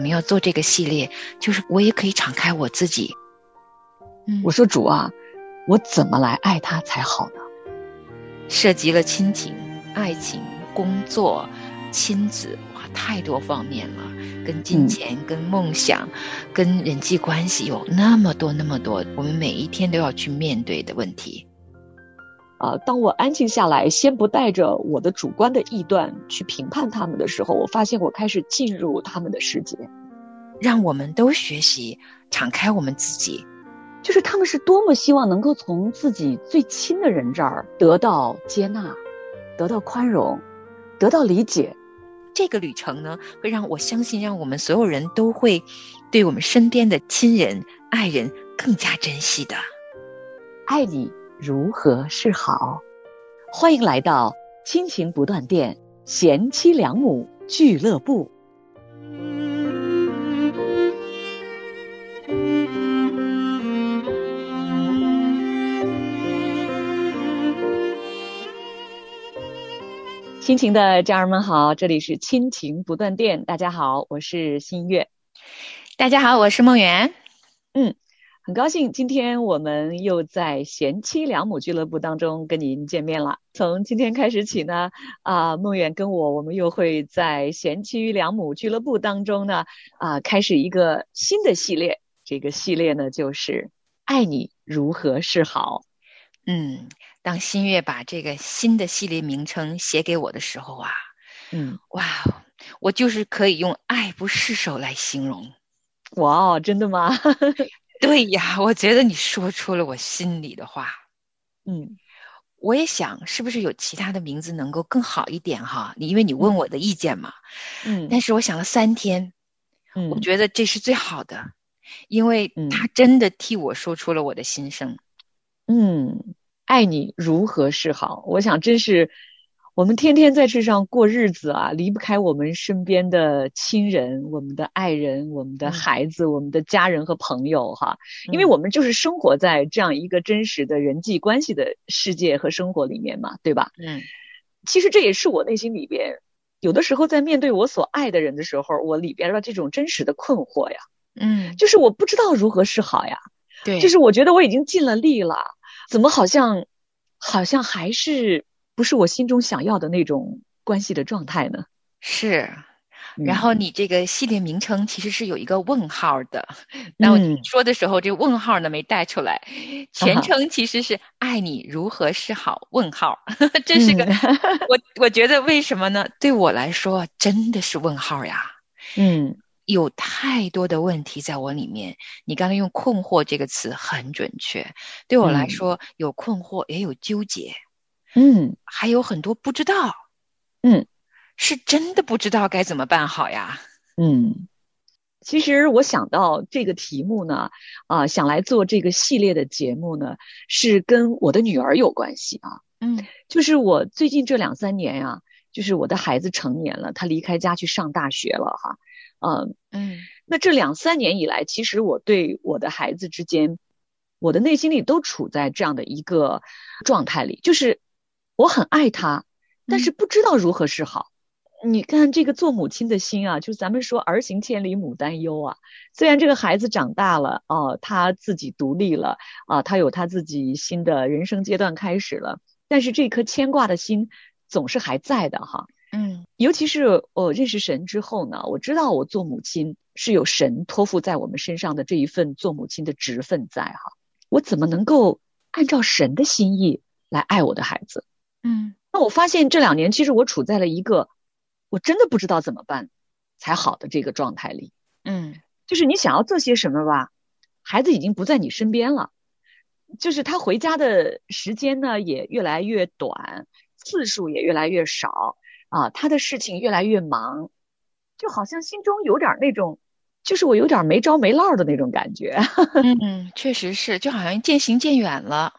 们要做这个系列，就是我也可以敞开我自己。嗯，我说主啊，我怎么来爱他才好呢？涉及了亲情、爱情、工作、亲子，哇，太多方面了。跟金钱、跟梦想、跟人际关系有那么多那么多，我们每一天都要去面对的问题。啊，当我安静下来，先不带着我的主观的臆断去评判他们的时候，我发现我开始进入他们的世界。让我们都学习敞开我们自己，就是他们是多么希望能够从自己最亲的人这儿得到接纳，得到宽容，得到理解。这个旅程呢，会让我相信，让我们所有人都会对我们身边的亲人、爱人更加珍惜的。爱你。如何是好？欢迎来到亲情不断电贤妻良母俱乐部。亲情的家人们好，这里是亲情不断电。大家好，我是新月。大家好，我是梦圆。嗯。很高兴今天我们又在贤妻良母俱乐部当中跟您见面了。从今天开始起呢，啊，梦远跟我，我们又会在贤妻良母俱乐部当中呢，啊，开始一个新的系列。这个系列呢，就是爱你如何是好。嗯，当新月把这个新的系列名称写给我的时候啊，嗯，哇，我就是可以用爱不释手来形容。哇哦，真的吗？对呀，我觉得你说出了我心里的话。嗯，我也想，是不是有其他的名字能够更好一点哈？你因为你问我的意见嘛。嗯。但是我想了三天，嗯，我觉得这是最好的，因为他真的替我说出了我的心声。嗯，爱你如何是好？我想真是。我们天天在世上过日子啊，离不开我们身边的亲人、我们的爱人、我们的孩子、我们的家人和朋友哈，因为我们就是生活在这样一个真实的人际关系的世界和生活里面嘛，对吧？嗯，其实这也是我内心里边有的时候在面对我所爱的人的时候，我里边的这种真实的困惑呀，嗯，就是我不知道如何是好呀，对，就是我觉得我已经尽了力了，怎么好像好像还是。不是我心中想要的那种关系的状态呢。是，然后你这个系列名称其实是有一个问号的。那我说的时候，这个问号呢没带出来。全称其实是“爱你如何是好？”问号，这是个 我我觉得为什么呢？对我来说真的是问号呀。嗯，有太多的问题在我里面。你刚才用“困惑”这个词很准确。对我来说，有困惑也有纠结。嗯，还有很多不知道，嗯，是真的不知道该怎么办好呀。嗯，其实我想到这个题目呢，啊，想来做这个系列的节目呢，是跟我的女儿有关系啊。嗯，就是我最近这两三年呀，就是我的孩子成年了，他离开家去上大学了哈。嗯嗯，那这两三年以来，其实我对我的孩子之间，我的内心里都处在这样的一个状态里，就是。我很爱他，但是不知道如何是好。你看这个做母亲的心啊，就是咱们说儿行千里母担忧啊。虽然这个孩子长大了，哦，他自己独立了，啊，他有他自己新的人生阶段开始了，但是这颗牵挂的心总是还在的哈。嗯，尤其是我认识神之后呢，我知道我做母亲是有神托付在我们身上的这一份做母亲的职分在哈。我怎么能够按照神的心意来爱我的孩子？嗯，那我发现这两年其实我处在了一个我真的不知道怎么办才好的这个状态里。嗯，就是你想要做些什么吧，孩子已经不在你身边了，就是他回家的时间呢也越来越短，次数也越来越少啊，他的事情越来越忙，就好像心中有点那种，就是我有点没着没落的那种感觉。嗯，确实是，就好像渐行渐远了。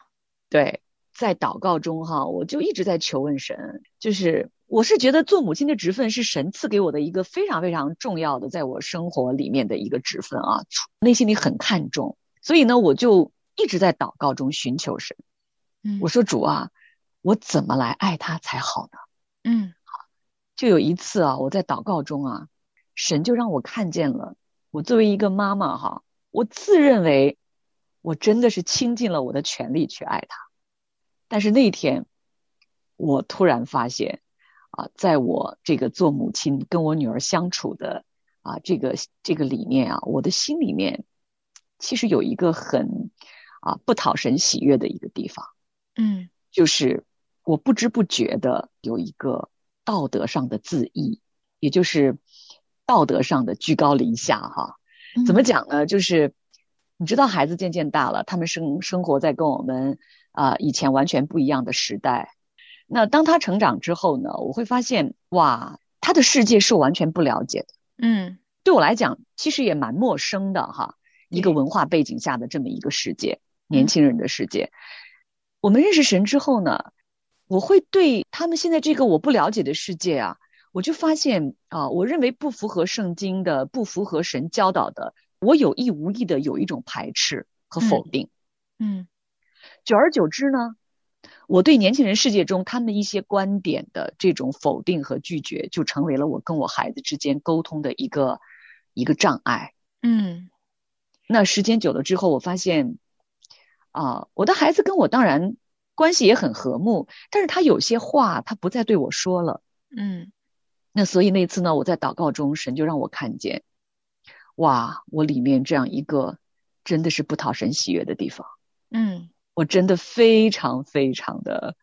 对。在祷告中哈，我就一直在求问神，就是我是觉得做母亲的职分是神赐给我的一个非常非常重要的，在我生活里面的一个职分啊，内心里很看重，所以呢，我就一直在祷告中寻求神。嗯，我说主啊，我怎么来爱他才好呢？嗯，好，就有一次啊，我在祷告中啊，神就让我看见了，我作为一个妈妈哈，我自认为我真的是倾尽了我的全力去爱他，但是那天我突然发现啊，在我这个做母亲跟我女儿相处的啊这个这个里面啊，我的心里面其实有一个很啊不讨神喜悦的一个地方，嗯，就是我不知不觉的有一个道德上的自义，也就是道德上的居高临下哈。怎么讲呢？就是你知道，孩子渐渐大了，他们生生活在跟我们啊以前完全不一样的时代。那当他成长之后呢，我会发现哇，他的世界是我完全不了解的。嗯，对我来讲，其实也蛮陌生的哈。一个文化背景下的这么一个世界，年轻人的世界。我们认识神之后呢，我会对他们现在这个我不了解的世界啊。我就发现啊，我认为不符合圣经的、不符合神教导的，我有意无意的有一种排斥和否定。嗯，久而久之呢，我对年轻人世界中他们一些观点的这种否定和拒绝，就成为了我跟我孩子之间沟通的一个一个障碍。嗯，那时间久了之后，我发现啊，我的孩子跟我当然关系也很和睦，但是他有些话他不再对我说了。嗯。那所以那次呢，我在祷告中，神就让我看见，哇，我里面这样一个真的是不讨神喜悦的地方，嗯，我真的非常非常的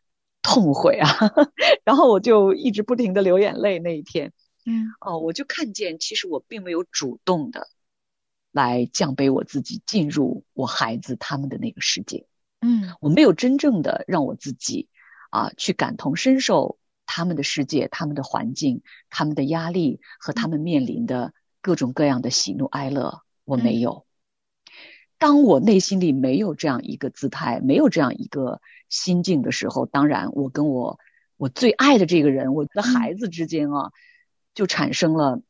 痛悔啊，然后我就一直不停的流眼泪。那一天，嗯，哦，我就看见，其实我并没有主动的来降卑我自己，进入我孩子他们的那个世界，嗯，我没有真正的让我自己啊去感同身受。他们的世界、他们的环境、他们的压力和他们面临的各种各样的喜怒哀乐，我没有。当我内心里没有这样一个姿态、没有这样一个心境的时候，当然，我跟我我最爱的这个人、我的孩子之间啊，就产生了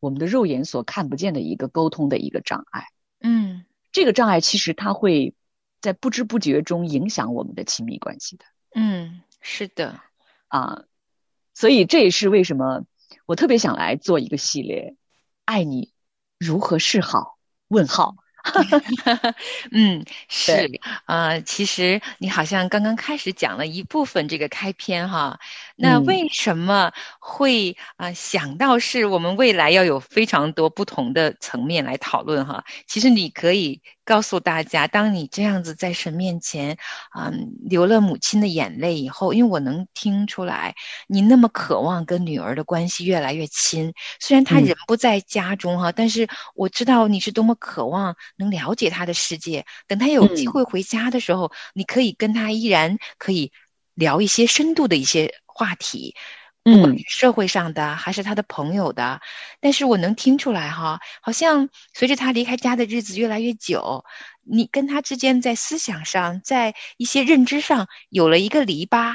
我们的肉眼所看不见的一个沟通的一个障碍。嗯，这个障碍其实它会在不知不觉中影响我们的亲密关系的。嗯，是的，啊。所以这也是为什么我特别想来做一个系列，爱你如何是好？问号。嗯，是啊，其实你好像刚刚开始讲了一部分这个开篇哈，那为什么会啊想到是我们未来要有非常多不同的层面来讨论哈？其实你可以告诉大家，当你这样子在神面前啊流了母亲的眼泪以后，因为我能听出来你那么渴望跟女儿的关系越来越亲，虽然她人不在家中哈，但是我知道你是多么渴望。能了解她的世界，等她有机会回家的时候，你可以跟她依然可以聊一些深度的一些话题，不管是社会上的还是他的朋友的。但是我能听出来哈，好像随着他离开家的日子越来越久，你跟他之间在思想上，在一些认知上有了一个篱笆。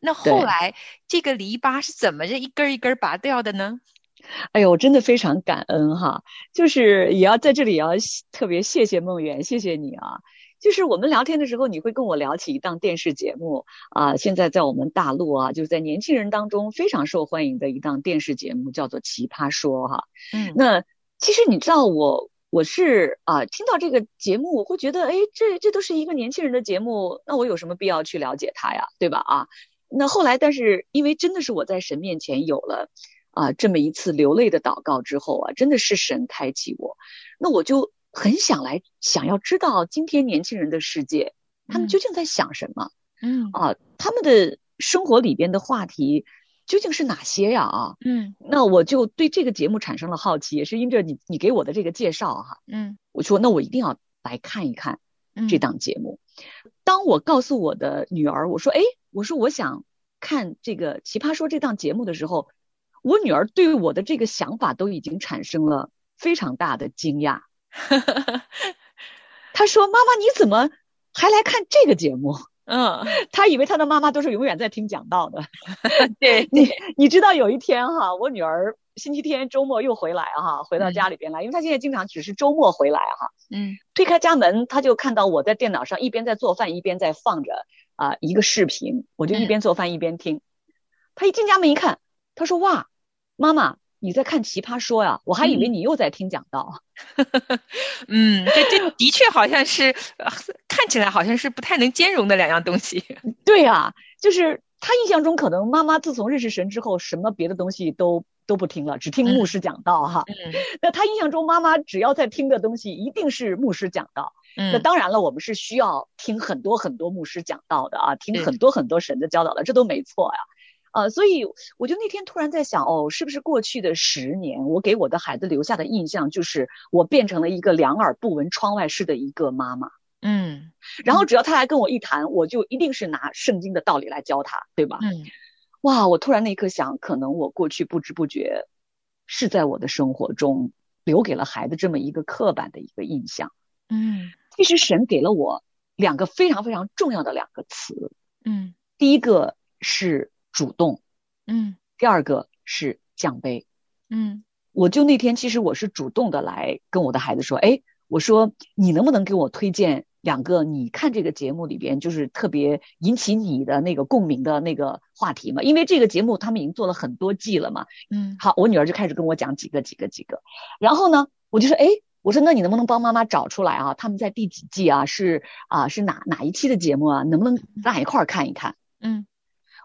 那后来这个篱笆是怎么着一根一根拔掉的呢？哎呦，我真的非常感恩哈！就是也要在这里要特别谢谢梦圆，谢谢你啊！就是我们聊天的时候，你会跟我聊起一档电视节目啊，现在在我们大陆啊，就是在年轻人当中非常受欢迎的一档电视节目，叫做《奇葩说》哈。嗯，那其实你知道我我是啊，听到这个节目，我会觉得，哎，这这都是一个年轻人的节目，那我有什么必要去了解他呀？对吧？啊，那后来，但是因为真的是我在神面前有了。啊，这么一次流泪的祷告之后啊，真的是神开启我，那我就很想来，想要知道今天年轻人的世界，他们究竟在想什么？嗯啊，他们的生活里边的话题究竟是哪些呀？啊，嗯，那我就对这个节目产生了好奇，也是因着你你给我的这个介绍哈，嗯，我说那我一定要来看一看这档节目。当我告诉我的女儿，我说，哎，我说我想看这个《奇葩说》这档节目的时候。我女儿对我的这个想法都已经产生了非常大的惊讶。她说：“妈妈，你怎么还来看这个节目？”嗯，他以为他的妈妈都是永远在听讲道的。对你，你知道有一天哈，我女儿星期天周末又回来哈，回到家里边来，因为她现在经常只是周末回来哈。嗯，推开家门，她就看到我在电脑上一边在做饭，一边在放着啊一个视频，我就一边做饭一边听。她一进家门一看，她说：“哇！”妈妈，你在看《奇葩说》呀？我还以为你又在听讲道。嗯，这这的确好像是，看起来好像是不太能兼容的两样东西。对呀，就是他印象中可能妈妈自从认识神之后，什么别的东西都都不听了，只听牧师讲道哈。嗯。那他印象中妈妈只要在听的东西，一定是牧师讲道。嗯。那当然了，我们是需要听很多很多牧师讲道的啊，听很多很多神的教导的，这都没错呀。呃，所以我就那天突然在想，哦，是不是过去的十年，我给我的孩子留下的印象就是我变成了一个两耳不闻窗外事的一个妈妈。嗯，然后只要他来跟我一谈，我就一定是拿圣经的道理来教他，对吧？嗯，哇，我突然那一刻想，可能我过去不知不觉是在我的生活中留给了孩子这么一个刻板的一个印象。嗯，其实神给了我两个非常非常重要的两个词。嗯，第一个是。主动，嗯，第二个是奖杯，嗯，我就那天其实我是主动的来跟我的孩子说，哎，我说你能不能给我推荐两个你看这个节目里边就是特别引起你的那个共鸣的那个话题嘛？因为这个节目他们已经做了很多季了嘛，嗯，好，我女儿就开始跟我讲几个几个几个，然后呢，我就说，哎，我说那你能不能帮妈妈找出来啊？他们在第几季啊？是啊，是哪哪一期的节目啊？能不能咱俩一块儿看一看？嗯。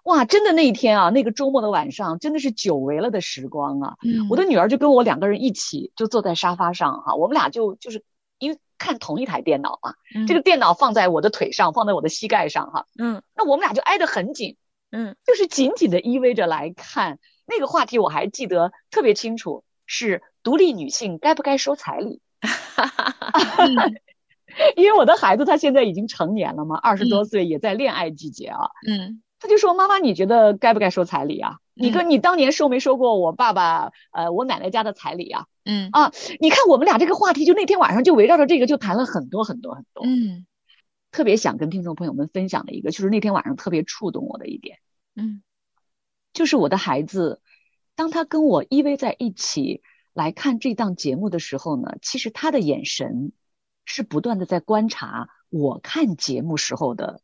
哇，真的那一天啊，那个周末的晚上，真的是久违了的时光啊！嗯，我的女儿就跟我两个人一起就坐在沙发上哈，我们俩就就是因为看同一台电脑嘛，这个电脑放在我的腿上，放在我的膝盖上哈，嗯，那我们俩就挨得很紧，嗯，就是紧紧的依偎着来看。那个话题，我还记得特别清楚，是独立女性该不该收彩礼？因为我的孩子他现在已经成年了嘛，二十多岁，也在恋爱季节啊，嗯。他就说：“妈妈，你觉得该不该收彩礼啊？你跟你当年收没收过我爸爸呃我奶奶家的彩礼啊？嗯啊，你看我们俩这个话题，就那天晚上就围绕着这个就谈了很多很多很多。嗯，特别想跟听众朋友们分享的一个，就是那天晚上特别触动我的一点。嗯，就是我的孩子，当他跟我依偎在一起来看这档节目的时候呢，其实他的眼神是不断的在观察我看节目时候的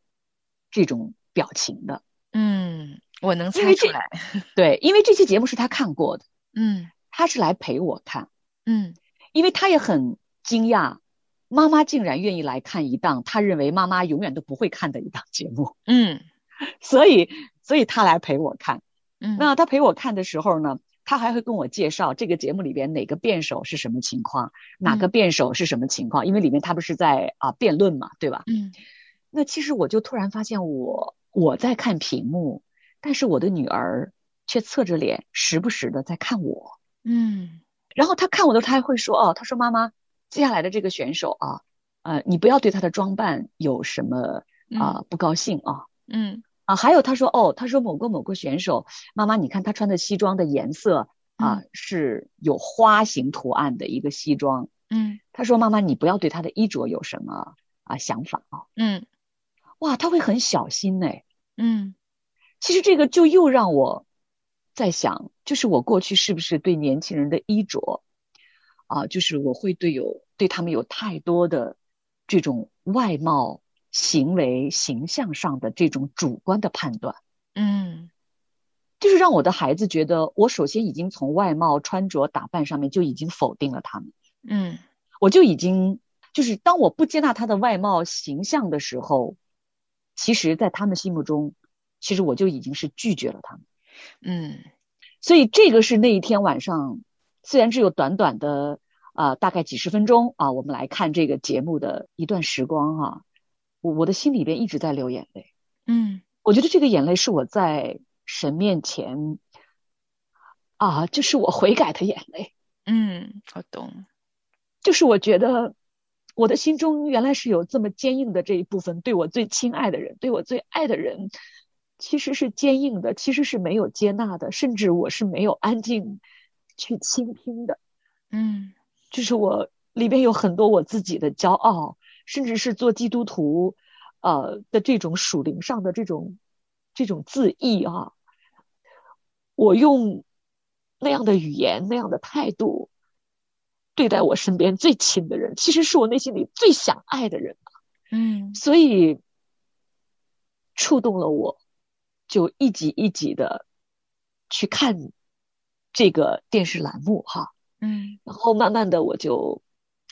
这种。”表情的，嗯，我能猜出来，对，因为这期节目是他看过的，嗯，他是来陪我看，嗯，因为他也很惊讶，妈妈竟然愿意来看一档他认为妈妈永远都不会看的一档节目，嗯，所以，所以他来陪我看，嗯，那他陪我看的时候呢，他还会跟我介绍这个节目里边哪个辩手是什么情况，哪个辩手是什么情况，因为里面他不是在啊辩论嘛，对吧？嗯，那其实我就突然发现我。我在看屏幕，但是我的女儿却侧着脸，时不时的在看我。嗯，然后她看我的时候，她还会说：“哦，她说妈妈，接下来的这个选手啊，呃，你不要对她的装扮有什么啊不高兴啊。”嗯，啊，还有她说：“哦，她说某个某个选手，妈妈，你看他穿的西装的颜色啊是有花形图案的一个西装。”嗯，她说：“妈妈，你不要对他的衣着有什么啊想法啊。”嗯，哇，他会很小心呢。嗯，其实这个就又让我在想，就是我过去是不是对年轻人的衣着啊，就是我会对有对他们有太多的这种外貌、行为、形象上的这种主观的判断。嗯，就是让我的孩子觉得，我首先已经从外貌、穿着、打扮上面就已经否定了他们。嗯，我就已经就是当我不接纳他的外貌形象的时候。其实，在他们心目中，其实我就已经是拒绝了他们。嗯，所以这个是那一天晚上，虽然只有短短的啊，大概几十分钟啊，我们来看这个节目的一段时光哈，我我的心里边一直在流眼泪。嗯，我觉得这个眼泪是我在神面前啊，就是我悔改的眼泪。嗯，我懂，就是我觉得。我的心中原来是有这么坚硬的这一部分，对我最亲爱的人，对我最爱的人，其实是坚硬的，其实是没有接纳的，甚至我是没有安静去倾听的。嗯，就是我里边有很多我自己的骄傲，甚至是做基督徒呃的这种属灵上的这种这种自意啊，我用那样的语言，那样的态度。对待我身边最亲的人，其实是我内心里最想爱的人嗯，所以触动了我，就一集一集的去看这个电视栏目哈，嗯，然后慢慢的我就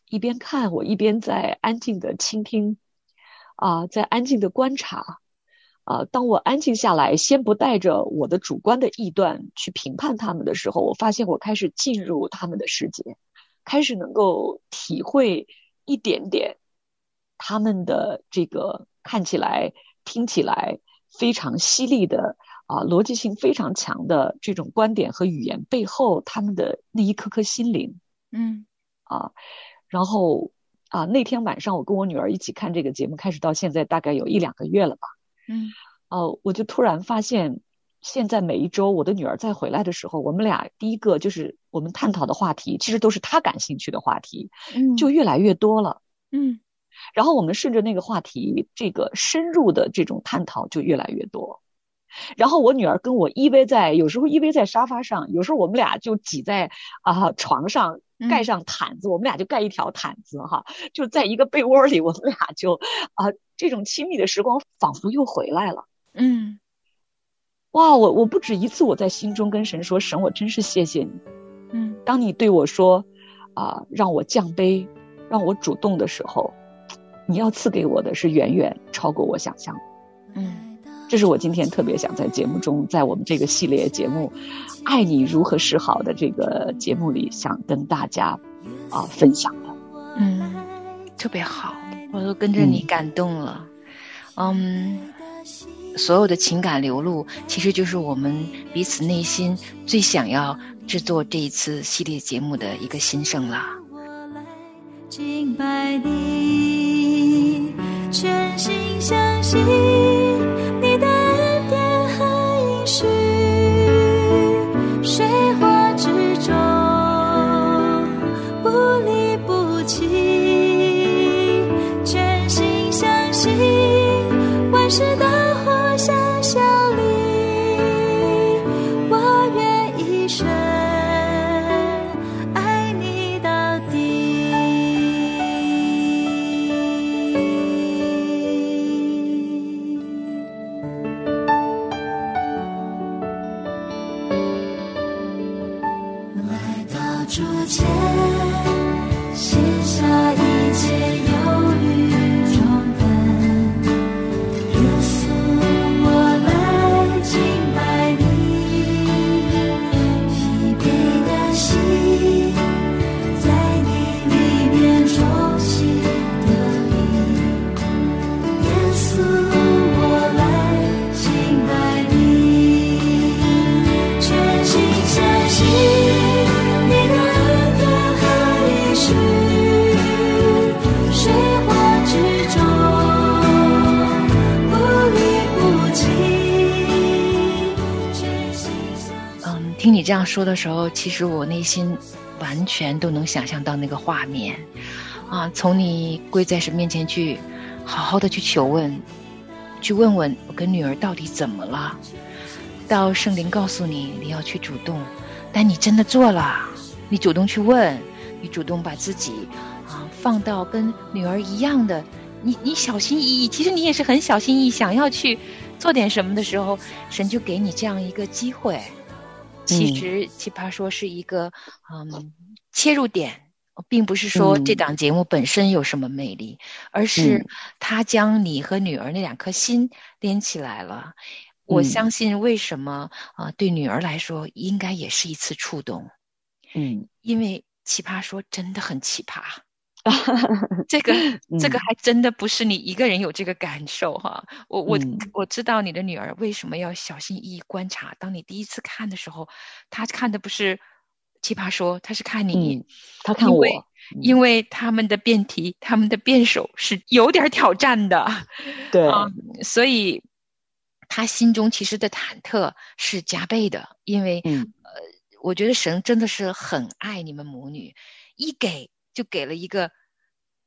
一边看，我一边在安静的倾听，啊，在安静的观察，啊，当我安静下来，先不带着我的主观的臆断去评判他们的时候，我发现我开始进入他们的世界，开始能够体会一点点他们的这个看起来、听起来非常犀利的。啊，逻辑性非常强的这种观点和语言背后，他们的那一颗颗心灵，嗯，啊，然后啊，那天晚上我跟我女儿一起看这个节目，开始到现在大概有一两个月了吧，嗯，哦，我就突然发现，现在每一周我的女儿再回来的时候，我们俩第一个就是我们探讨的话题，其实都是她感兴趣的话题，嗯，就越来越多了，嗯，然后我们顺着那个话题，这个深入的这种探讨就越来越多。然后我女儿跟我依偎在，有时候依偎在沙发上，有时候我们俩就挤在啊床上，盖上毯子，我们俩就盖一条毯子哈，就在一个被窝里，我们俩就啊这种亲密的时光仿佛又回来了。嗯，哇，我我不止一次我在心中跟神说，神我真是谢谢你。嗯，当你对我说啊让我降杯，让我主动的时候，你要赐给我的是远远超过我想象。嗯。这是我今天特别想在节目中，在我们这个系列节目《爱你如何是好》的这个节目里，想跟大家啊分享的。嗯，特别好，我都跟着你感动了。嗯，所有的情感流露，其实就是我们彼此内心最想要制作这一次系列节目的一个心声了。敬拜你，全心相信。说的时候，其实我内心完全都能想象到那个画面，啊，从你跪在神面前去，好好的去求问，去问问我跟女儿到底怎么了，到圣灵告诉你你要去主动，但你真的做了，你主动去问，你主动把自己啊放到跟女儿一样的，你你小心翼翼，其实你也是很小心翼翼，想要去做点什么的时候，神就给你这样一个机会。其实奇葩说是一个嗯切入点，并不是说这档节目本身有什么魅力，而是他将你和女儿那两颗心连起来了。我相信为什么啊？对女儿来说，应该也是一次触动。嗯，因为奇葩说真的很奇葩。这个 这个还真的不是你一个人有这个感受哈，我我我知道你的女儿为什么要小心翼翼观察。当你第一次看的时候，她看的不是奇葩说，她是看你，她看我，因为他们的辩题、他们的辩手是有点挑战的，对，啊所以她心中其实的忐忑是加倍的，因为呃，我觉得神真的是很爱你们母女，一给。就给了一个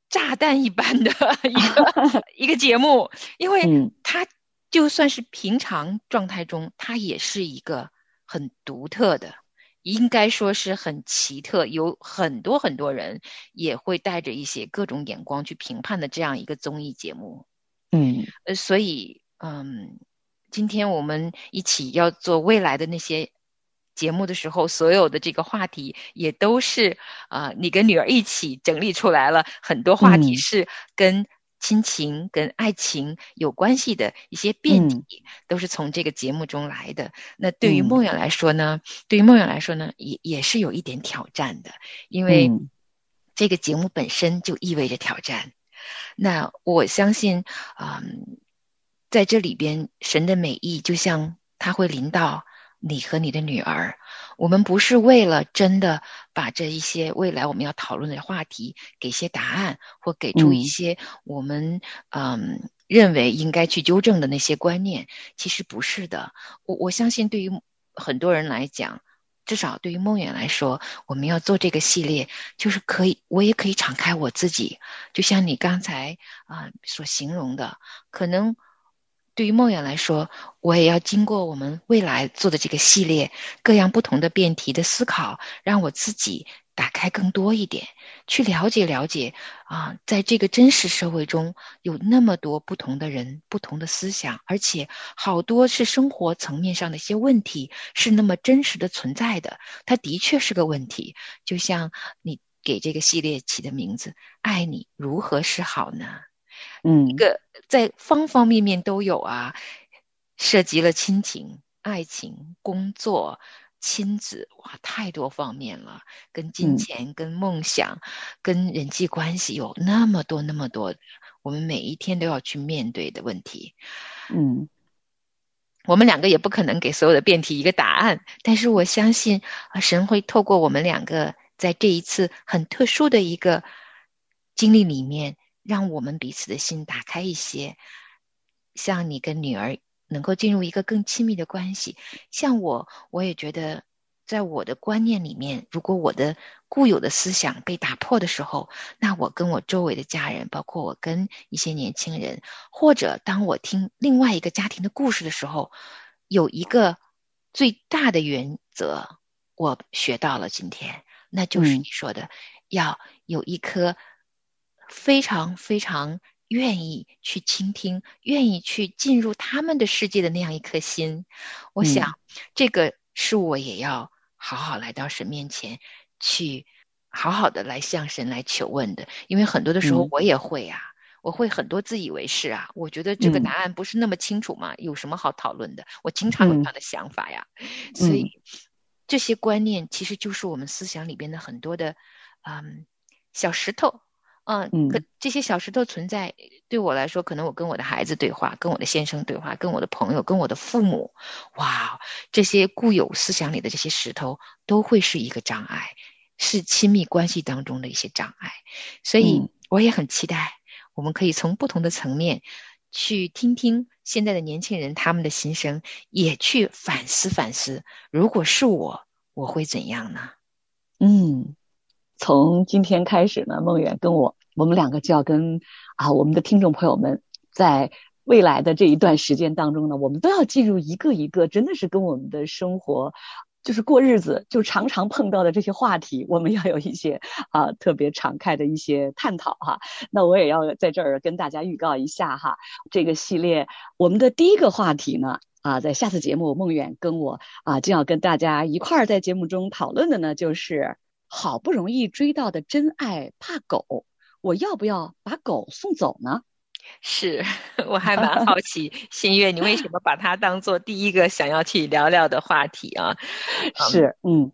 炸弹一般的 一个 一个节目，因为他就算是平常状态中，他也是一个很独特的，应该说是很奇特，有很多很多人也会带着一些各种眼光去评判的这样一个综艺节目。嗯，呃，所以，嗯，今天我们一起要做未来的那些节目的时候，所有的这个话题也都是啊，你跟女儿一起整理出来了很多话题，是跟亲情、跟爱情有关系的一些辩题，都是从这个节目中来的。那对于梦远来说呢，对于梦远来说呢，也也是有一点挑战的，因为这个节目本身就意味着挑战。那我相信，嗯，在这里边，神的美意就像他会临到你和你的女儿。我们不是为了真的把这一些未来我们要讨论的话题给些答案，或给出一些我们嗯认为应该去纠正的那些观念。其实不是的。我我相信，对于很多人来讲。至少对于梦远来说，我们要做这个系列，就是可以，我也可以敞开我自己，就像你刚才啊所形容的，可能对于梦远来说，我也要经过我们未来做的这个系列各样不同的辩题的思考，让我自己。打开更多一点，去了解了解啊，在这个真实社会中有那么多不同的人、不同的思想，而且好多是生活层面上的一些问题是那么真实的存在的。它的确是个问题，就像你给这个系列起的名字“爱你如何是好呢？”嗯，一个在方方面面都有啊，涉及了亲情、爱情、工作。亲子哇，太多方面了，跟金钱、跟梦想、跟人际关系有那么多那么多，我们每一天都要去面对的问题。嗯，我们两个也不可能给所有的辩题一个答案，但是我相信啊，神会透过我们两个在这一次很特殊的一个经历里面，让我们彼此的心打开一些，像你跟女儿。能够进入一个更亲密的关系，像我，我也觉得，在我的观念里面，如果我的固有的思想被打破的时候，那我跟我周围的家人，包括我跟一些年轻人，或者当我听另外一个家庭的故事的时候，有一个最大的原则，我学到了今天，那就是你说的，要有一颗非常非常。愿意去倾听，愿意去进入他们的世界的那样一颗心，我想这个是我也要好好来到神面前去，好好的来向神来求问的。因为很多的时候我也会啊，我会很多自以为是啊，我觉得这个答案不是那么清楚嘛，有什么好讨论的？我经常有这样的想法呀。所以这些观念其实就是我们思想里边的很多的嗯小石头。嗯，可这些小石头存在，对我来说，可能我跟我的孩子对话，跟我的先生对话，跟我的朋友，跟我的父母，哇，这些固有思想里的这些石头都会是一个障碍，是亲密关系当中的一些障碍。所以我也很期待，我们可以从不同的层面去听听现在的年轻人他们的心声，也去反思反思，如果是我，我会怎样呢？嗯。从今天开始呢，梦远跟我，我们两个就要跟啊我们的听众朋友们，在未来的这一段时间当中呢，我们都要进入一个一个真的是跟我们的生活，就是过日子就常常碰到的这些话题，我们要有一些啊特别敞开的一些探讨哈。那我也要在这儿跟大家预告一下哈，这个系列我们的第一个话题呢啊，在下次节目梦远跟我啊就要跟大家一块儿在节目中讨论的呢，就是。好不容易追到的真爱怕狗，我要不要把狗送走呢？是 我还蛮好 奇，新月，你为什么把它当做第一个想要去聊聊的话题啊？是，嗯，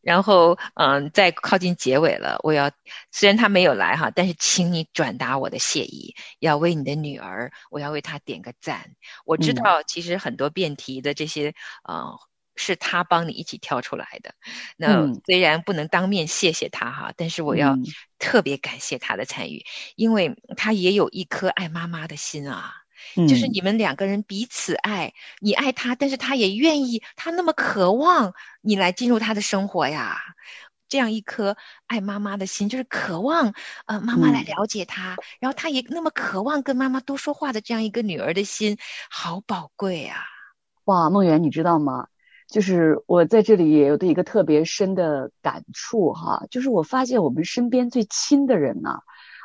然后嗯，在靠近结尾了，我要虽然他没有来哈，但是请你转达我的谢意，要为你的女儿，我要为她点个赞。我知道其实很多辩题的这些呃。是他帮你一起挑出来的，那虽然不能当面谢谢他哈，但是我要特别感谢他的参与，因为他也有一颗爱妈妈的心啊，就是你们两个人彼此爱，你爱他，但是他也愿意，他那么渴望你来进入他的生活呀，这样一颗爱妈妈的心，就是渴望呃妈妈来了解他，然后他也那么渴望跟妈妈多说话的这样一个女儿的心，好宝贵啊！哇，梦圆，你知道吗？就是我在这里也有的一个特别深的感触哈，就是我发现我们身边最亲的人呢，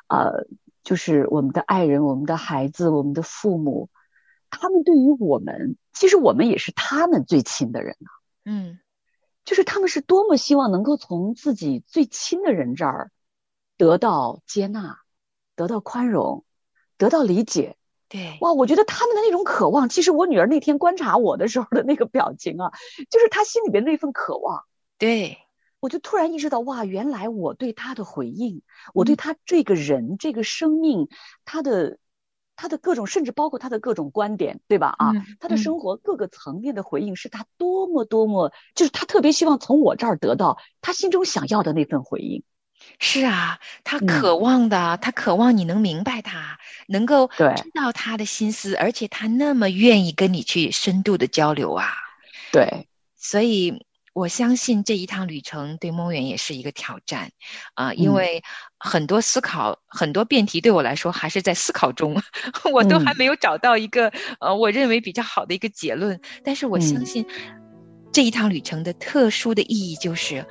呃，就是我们的爱人、我们的孩子、我们的父母，他们对于我们，其实我们也是他们最亲的人呢。嗯，就是他们是多么希望能够从自己最亲的人这儿得到接纳，得到宽容，得到理解。对，哇，我觉得他们的那种渴望，其实我女儿那天观察我的时候的那个表情啊，就是她心里边那份渴望。对，我就突然意识到，哇，原来我对她的回应，我对她这个人、这个生命，她的。他的各种，甚至包括他的各种观点，对吧？啊，他的生活各个层面的回应，是他多么多么，就是他特别希望从我这儿得到他心中想要的那份回应。是啊，他渴望的，他渴望你能明白他，能够知道他的心思，而且他那么愿意跟你去深度的交流啊。对，所以。我相信这一趟旅程对梦远也是一个挑战，啊，因为很多思考、很多辩题对我来说还是在思考中，我都还没有找到一个呃，我认为比较好的一个结论。但是我相信这一趟旅程的特殊的意义就是，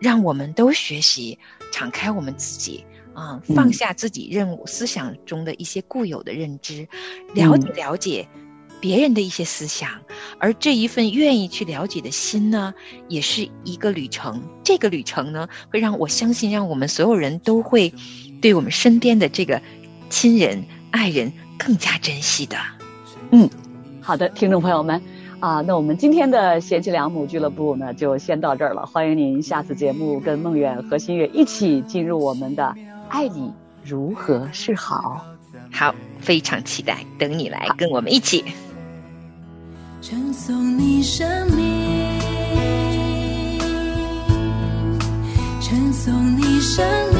让我们都学习敞开我们自己，啊，放下自己任务思想中的一些固有的认知，了解了解。别人的一些思想，而这一份愿意去了解的心呢，也是一个旅程。这个旅程呢，会让我相信，让我们所有人都会对我们身边的这个亲人、爱人更加珍惜的。嗯，好的，听众朋友们啊，那我们今天的贤妻良母俱乐部呢，就先到这儿了。欢迎您下次节目跟梦远和新月一起进入我们的“爱你如何是好”。好，非常期待，等你来跟我们一起。赠送你生命，赠送你生命。